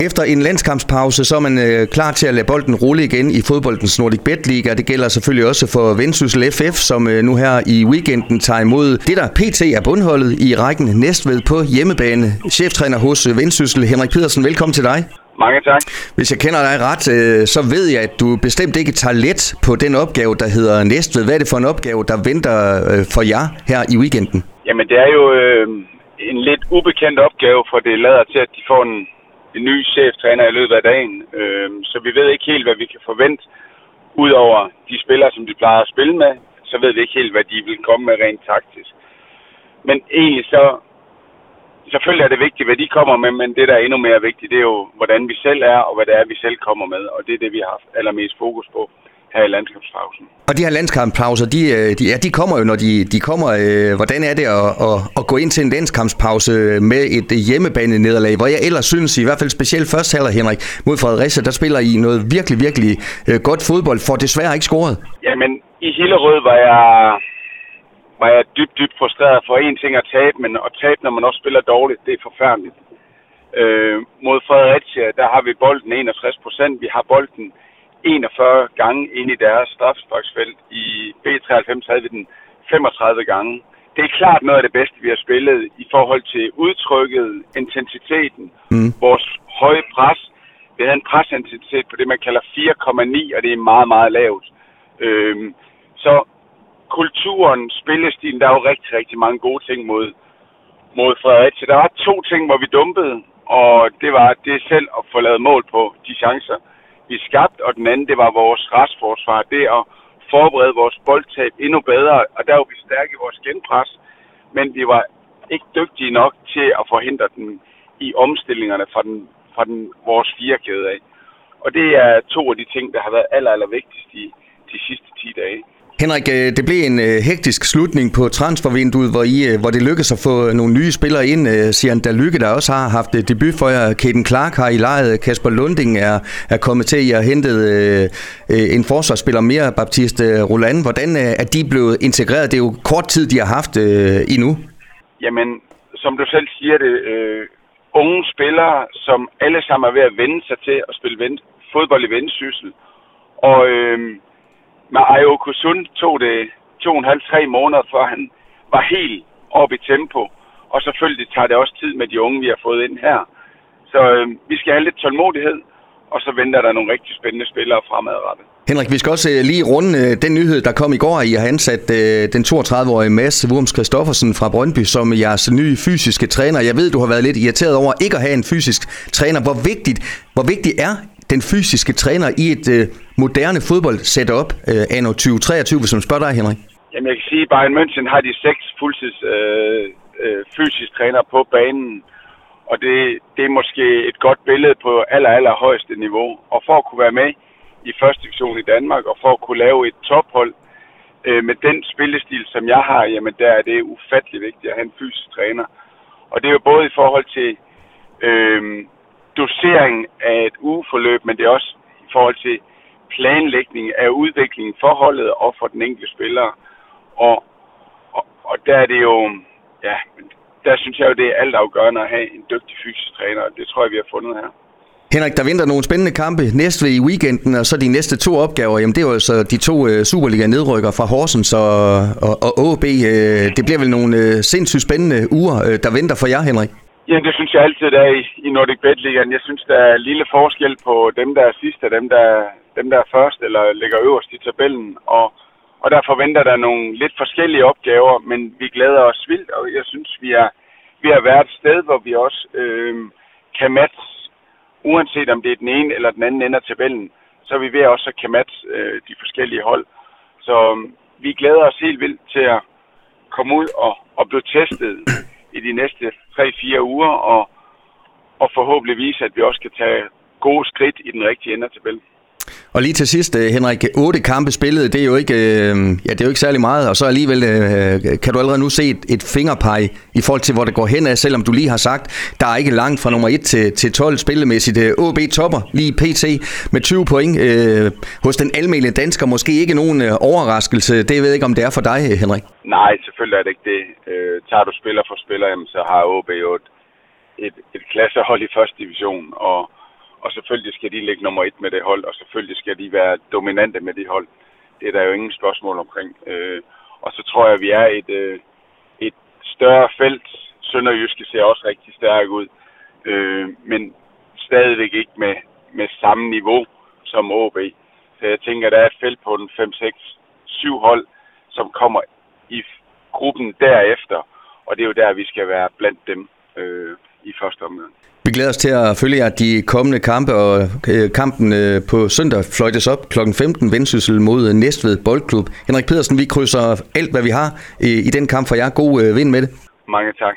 Efter en landskampspause, så er man øh, klar til at lade bolden rulle igen i fodboldens Nordic Bet Liga. Det gælder selvfølgelig også for Vendsyssel FF, som øh, nu her i weekenden tager imod det, der PT er bundholdet i rækken Næstved på hjemmebane. Cheftræner hos øh, Vendsyssel, Henrik Pedersen, velkommen til dig. Mange tak. Hvis jeg kender dig ret, øh, så ved jeg, at du bestemt ikke tager let på den opgave, der hedder Næstved. Hvad er det for en opgave, der venter øh, for jer her i weekenden? Jamen, det er jo øh, en lidt ubekendt opgave, for det lader til, at de får en en ny cheftræner i løbet af dagen. Øh, så vi ved ikke helt, hvad vi kan forvente. Udover de spillere, som de plejer at spille med, så ved vi ikke helt, hvad de vil komme med rent taktisk. Men egentlig så, selvfølgelig er det vigtigt, hvad de kommer med, men det, der er endnu mere vigtigt, det er jo, hvordan vi selv er, og hvad det er, vi selv kommer med. Og det er det, vi har haft allermest fokus på her i landskabspausen. Og de her landskampspauser, de, øh, de, ja, de kommer jo, når de, de kommer. Øh, hvordan er det at, at, at gå ind til en landskampspause med et hjemmebane-nederlag, hvor jeg ellers synes, i hvert fald specielt først halver Henrik, mod Fredericia, der spiller I noget virkelig, virkelig øh, godt fodbold, for desværre ikke scoret. Jamen, i Hillerød var jeg, var jeg dybt, dybt frustreret for en ting at tabe, men at tabe, når man også spiller dårligt, det er forfærdeligt. Øh, mod Fredericia, der har vi bolden 61 procent. Vi har bolden 41 gange ind i deres strafsparksfelt. I B93 havde vi den 35 gange. Det er klart noget af det bedste, vi har spillet i forhold til udtrykket, intensiteten, mm. vores høje pres. Vi havde en presintensitet på det, man kalder 4,9, og det er meget, meget lavt. Øhm, så kulturen, spillestilen, der er jo rigtig, rigtig mange gode ting mod, mod Fredericia. Der var to ting, hvor vi dumpede, og det var det selv at få lavet mål på de chancer, vi skabte, og den anden, det var vores restforsvar. Det at forberede vores boldtab endnu bedre, og der var vi stærke i vores genpres, men vi var ikke dygtige nok til at forhindre den i omstillingerne fra, den, fra den, vores firekæde af. Og det er to af de ting, der har været aller, aller vigtigst i de sidste 10 dage. Henrik, øh, det blev en øh, hektisk slutning på transfervinduet, hvor, I, øh, hvor det lykkedes at få nogle nye spillere ind. Sian Dalykke, der også har haft debut for jer. Kaden Clark har I lejet. Kasper Lunding er, er kommet til. I har hentet øh, en forsvarsspiller mere, Baptiste Roland. Hvordan er de blevet integreret? Det er jo kort tid, de har haft øh, endnu. Jamen, som du selv siger det, øh, unge spillere, som alle sammen er ved at vende sig til at spille vend, fodbold i vendsyssel. Og... Øh, men Ayo Kusun tog det to og en halv, tre måneder, før han var helt oppe i tempo. Og selvfølgelig tager det også tid med de unge, vi har fået ind her. Så øh, vi skal have lidt tålmodighed, og så venter der nogle rigtig spændende spillere fremadrettet. Henrik, vi skal også øh, lige runde øh, den nyhed, der kom i går, at I har ansat øh, den 32-årige Mads Wurms Christoffersen fra Brøndby som jeres nye fysiske træner. Jeg ved, du har været lidt irriteret over ikke at have en fysisk træner. Hvor vigtigt, hvor vigtigt er den fysiske træner i et øh, moderne fodbold-setup øh, anno 2023, hvis man spørger dig, Henrik? Jamen, jeg kan sige, at Bayern München har de seks fuldtids øh, øh, fysisk træner på banen, og det, det er måske et godt billede på aller, aller højeste niveau. Og for at kunne være med i første division i Danmark, og for at kunne lave et tophold øh, med den spillestil, som jeg har, jamen der er det ufattelig vigtigt at have en fysisk træner. Og det er jo både i forhold til øh, dosering af et ugeforløb, men det er også i forhold til planlægning af udviklingen for holdet og for den enkelte spiller. Og, og, og der er det jo, ja, der synes jeg jo, det er altafgørende at have en dygtig fysisk træner, og det tror jeg, vi har fundet her. Henrik, der venter nogle spændende kampe næste i weekenden, og så de næste to opgaver, jamen det er jo så de to øh, Superliga-nedrykker fra Horsens og, og, og AB. Øh, det bliver vel nogle øh, sindssygt spændende uger, øh, der venter for jer, Henrik? Ja, det synes jeg altid, der er i, i Nordic Bet Ligaen. Jeg synes, der er lille forskel på dem, der er sidst, og dem, der, dem, der er først eller ligger øverst i tabellen. Og, og der forventer der nogle lidt forskellige opgaver, men vi glæder os vildt, og jeg synes, vi er, vi har været et sted, hvor vi også øh, kan matche, uanset om det er den ene eller den anden ende af tabellen, så er vi ved også at kan matche øh, de forskellige hold. Så øh, vi glæder os helt vildt til at komme ud og, og blive testet i de næste 3-4 uger, og, og forhåbentlig vise, at vi også kan tage gode skridt i den rigtige ende af tabellen. Og lige til sidst, øh, Henrik, otte kampe spillet, det er jo ikke, øh, ja, det er jo ikke særlig meget, og så alligevel øh, kan du allerede nu se et, et fingerpeg i forhold til, hvor det går hen af, selvom du lige har sagt, der er ikke langt fra nummer 1 til, til 12 spillemæssigt. OB topper lige PT med 20 point. Øh, hos den almindelige dansker måske ikke nogen overraskelse. Det ved jeg ikke, om det er for dig, Henrik. Nej, selvfølgelig er det ikke det. Øh, tager du spiller for spiller, jamen, så har OB jo et, et, et klassehold i første division, og og selvfølgelig skal de ligge nummer et med det hold, og selvfølgelig skal de være dominante med det hold. Det er der jo ingen spørgsmål omkring. Øh, og så tror jeg, at vi er et, øh, et større felt. Sønderjyske ser også rigtig stærk ud, øh, men stadigvæk ikke med, med samme niveau som OB. Så jeg tænker, at der er et felt på en 5, 6, 7 hold, som kommer i gruppen derefter, og det er jo der, vi skal være blandt dem øh, i første omgang. Vi glæder os til at følge jer de kommende kampe, og øh, kampen øh, på søndag fløjtes op kl. 15, Vendsyssel mod Næstved Boldklub. Henrik Pedersen, vi krydser alt, hvad vi har i den kamp for jer. God øh, vind med det. Mange tak.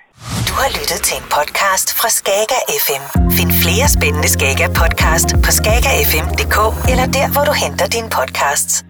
Du har lyttet til en podcast fra Skager FM. Find flere spændende Skager podcast på skagerfm.dk eller der, hvor du henter dine podcasts.